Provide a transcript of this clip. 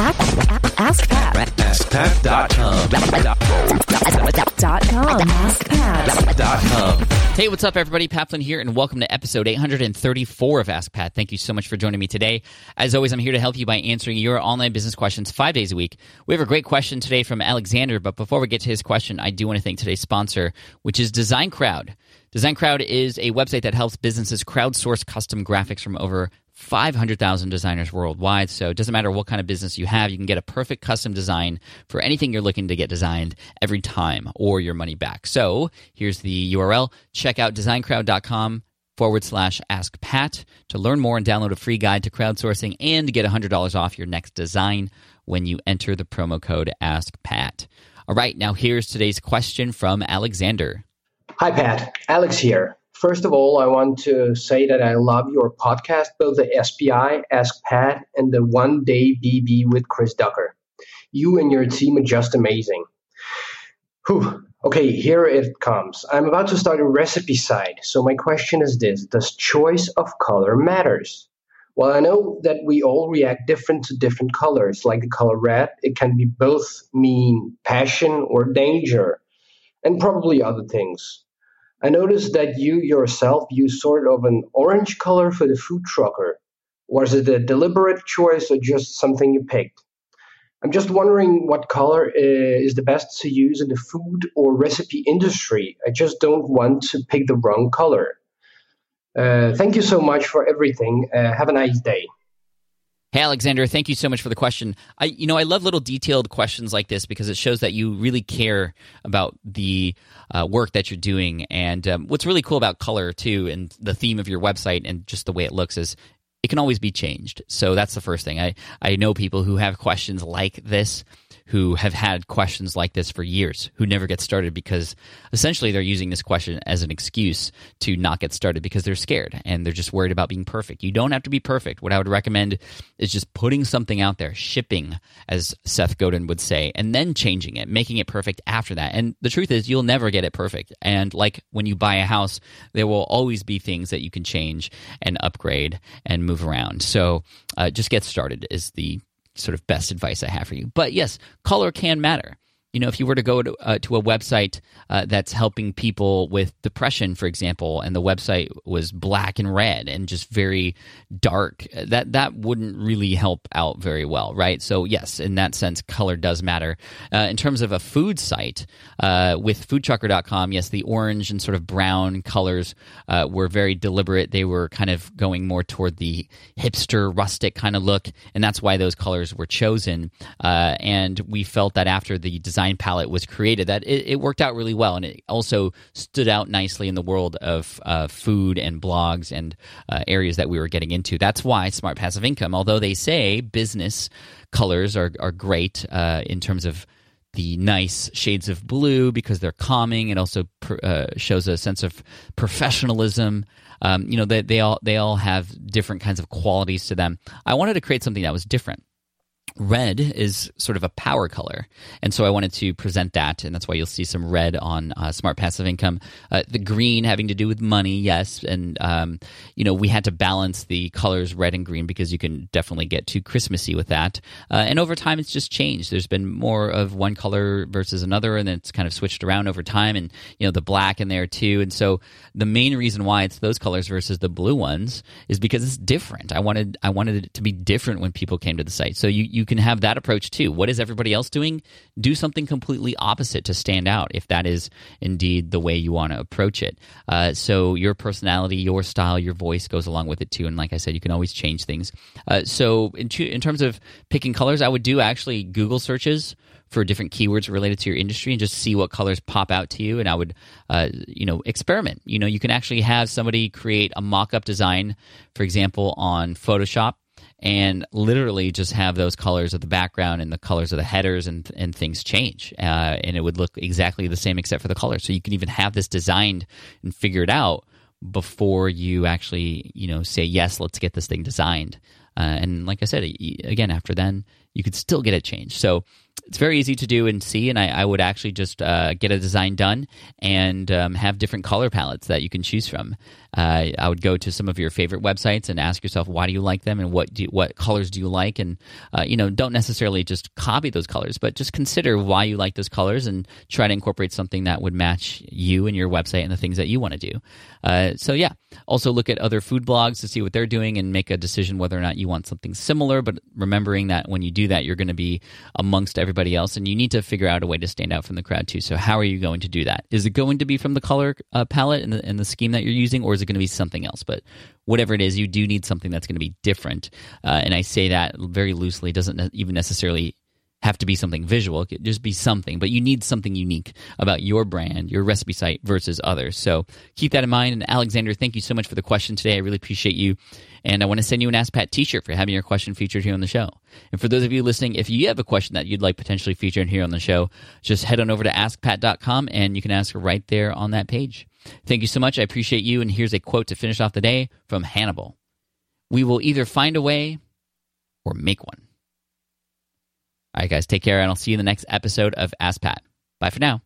Ask Pat. AskPat.com. Dot com. AskPat. Hey, what's up, everybody? Pat Flynn here, and welcome to episode 834 of Ask Pat. Thank you so much for joining me today. As always, I'm here to help you by answering your online business questions five days a week. We have a great question today from Alexander, but before we get to his question, I do want to thank today's sponsor, which is Design Crowd. Design Crowd is a website that helps businesses crowdsource custom graphics from over 500,000 designers worldwide. So it doesn't matter what kind of business you have, you can get a perfect custom design for anything you're looking to get designed every time or your money back. So here's the URL. Check out designcrowd.com forward slash ask Pat to learn more and download a free guide to crowdsourcing and get $100 off your next design when you enter the promo code ask Pat. All right, now here's today's question from Alexander. Hi, Pat. Alex here. First of all, I want to say that I love your podcast, both the SPI, Ask Pat, and the One Day BB with Chris Ducker. You and your team are just amazing. Whew. Okay, here it comes. I'm about to start a recipe side, so my question is this Does choice of color matters? Well, I know that we all react different to different colors, like the color red. It can be both mean passion or danger, and probably other things. I noticed that you yourself use sort of an orange color for the food trucker. Was it a deliberate choice or just something you picked? I'm just wondering what color uh, is the best to use in the food or recipe industry. I just don't want to pick the wrong color. Uh, thank you so much for everything. Uh, have a nice day. Hey Alexander, thank you so much for the question. I you know I love little detailed questions like this because it shows that you really care about the uh, work that you're doing. And um, what's really cool about color too, and the theme of your website and just the way it looks is it can always be changed. So that's the first thing. I I know people who have questions like this who have had questions like this for years who never get started because essentially they're using this question as an excuse to not get started because they're scared and they're just worried about being perfect. You don't have to be perfect. What I would recommend is just putting something out there, shipping, as Seth Godin would say, and then changing it, making it perfect after that. And the truth is, you'll never get it perfect. And like when you buy a house, there will always be things that you can change and upgrade and move around. So uh, just get started is the sort of best advice I have for you. But yes, color can matter. You know, if you were to go to, uh, to a website uh, that's helping people with depression, for example, and the website was black and red and just very dark, that that wouldn't really help out very well, right? So yes, in that sense, color does matter. Uh, in terms of a food site, uh, with foodtrucker.com, yes, the orange and sort of brown colors uh, were very deliberate. They were kind of going more toward the hipster, rustic kind of look, and that's why those colors were chosen. Uh, and we felt that after the design design palette was created that it, it, worked out really well and it also stood out nicely in the world of uh, food and blogs and uh, areas that we were getting into that's why smart passive income although they say business colors are, are great uh, in terms of the nice shades of blue because they're calming. It also uh, shows a sense of professionalism. Um, you know, they, they all they all have different kinds of qualities to them. I wanted to create something that was different red is sort of a power color. And so i wanted to present that and that's why you'll see some red on uh, smart passive income. Uh, the green having to do with money yes and um, you know we had to balance the colors red and green because you can definitely get too christmassy with that. Uh, and over time it's just changed. There's been more of one color versus another and it's kind of switched around over time and you know the black in there too. And so the main reason why it's those colors versus the blue ones is because it's different. I wanted i wanted it to be different when people came to the site. So you you can have that approach too. What is everybody else doing? Do something completely opposite to stand out if that is indeed the way you want to approach it. Uh, so your personality, your style, your voice goes along with it too. And like I said, you can always change things. Uh, so in, in terms of picking colors, I would do actually Google searches for different keywords related to your industry and just see what colors pop out to you and i would uh, you know experiment you know you can actually have somebody create a mock-up design for example on photoshop and literally just have those colors of the background and the colors of the headers and and things change, uh, and it would look exactly the same except for the color. So you can even have this designed and figured out before you actually you know say yes, let's get this thing designed. Uh, and like I said, again, after then you could still get it changed. So it's very easy to do and see, and I, I would actually just uh, get a design done and um, have different color palettes that you can choose from. Uh, I would go to some of your favorite websites and ask yourself why do you like them and what do you, what colors do you like, and uh, you know don't necessarily just copy those colors, but just consider why you like those colors and try to incorporate something that would match you and your website and the things that you want to do. Uh, so yeah, also look at other food blogs to see what they're doing and make a decision whether or not you want something similar. But remembering that when you do that, you're going to be amongst everybody everybody else, and you need to figure out a way to stand out from the crowd too. So, how are you going to do that? Is it going to be from the color uh, palette and the, and the scheme that you're using, or is it going to be something else? But whatever it is, you do need something that's going to be different. Uh, and I say that very loosely; doesn't even necessarily have to be something visual. It could just be something, but you need something unique about your brand, your recipe site versus others. So keep that in mind. And Alexander, thank you so much for the question today. I really appreciate you. And I want to send you an Ask Pat t-shirt for having your question featured here on the show. And for those of you listening, if you have a question that you'd like potentially featured here on the show, just head on over to askpat.com and you can ask right there on that page. Thank you so much. I appreciate you. And here's a quote to finish off the day from Hannibal. We will either find a way or make one. All right, guys, take care, and I'll see you in the next episode of Ask Pat. Bye for now.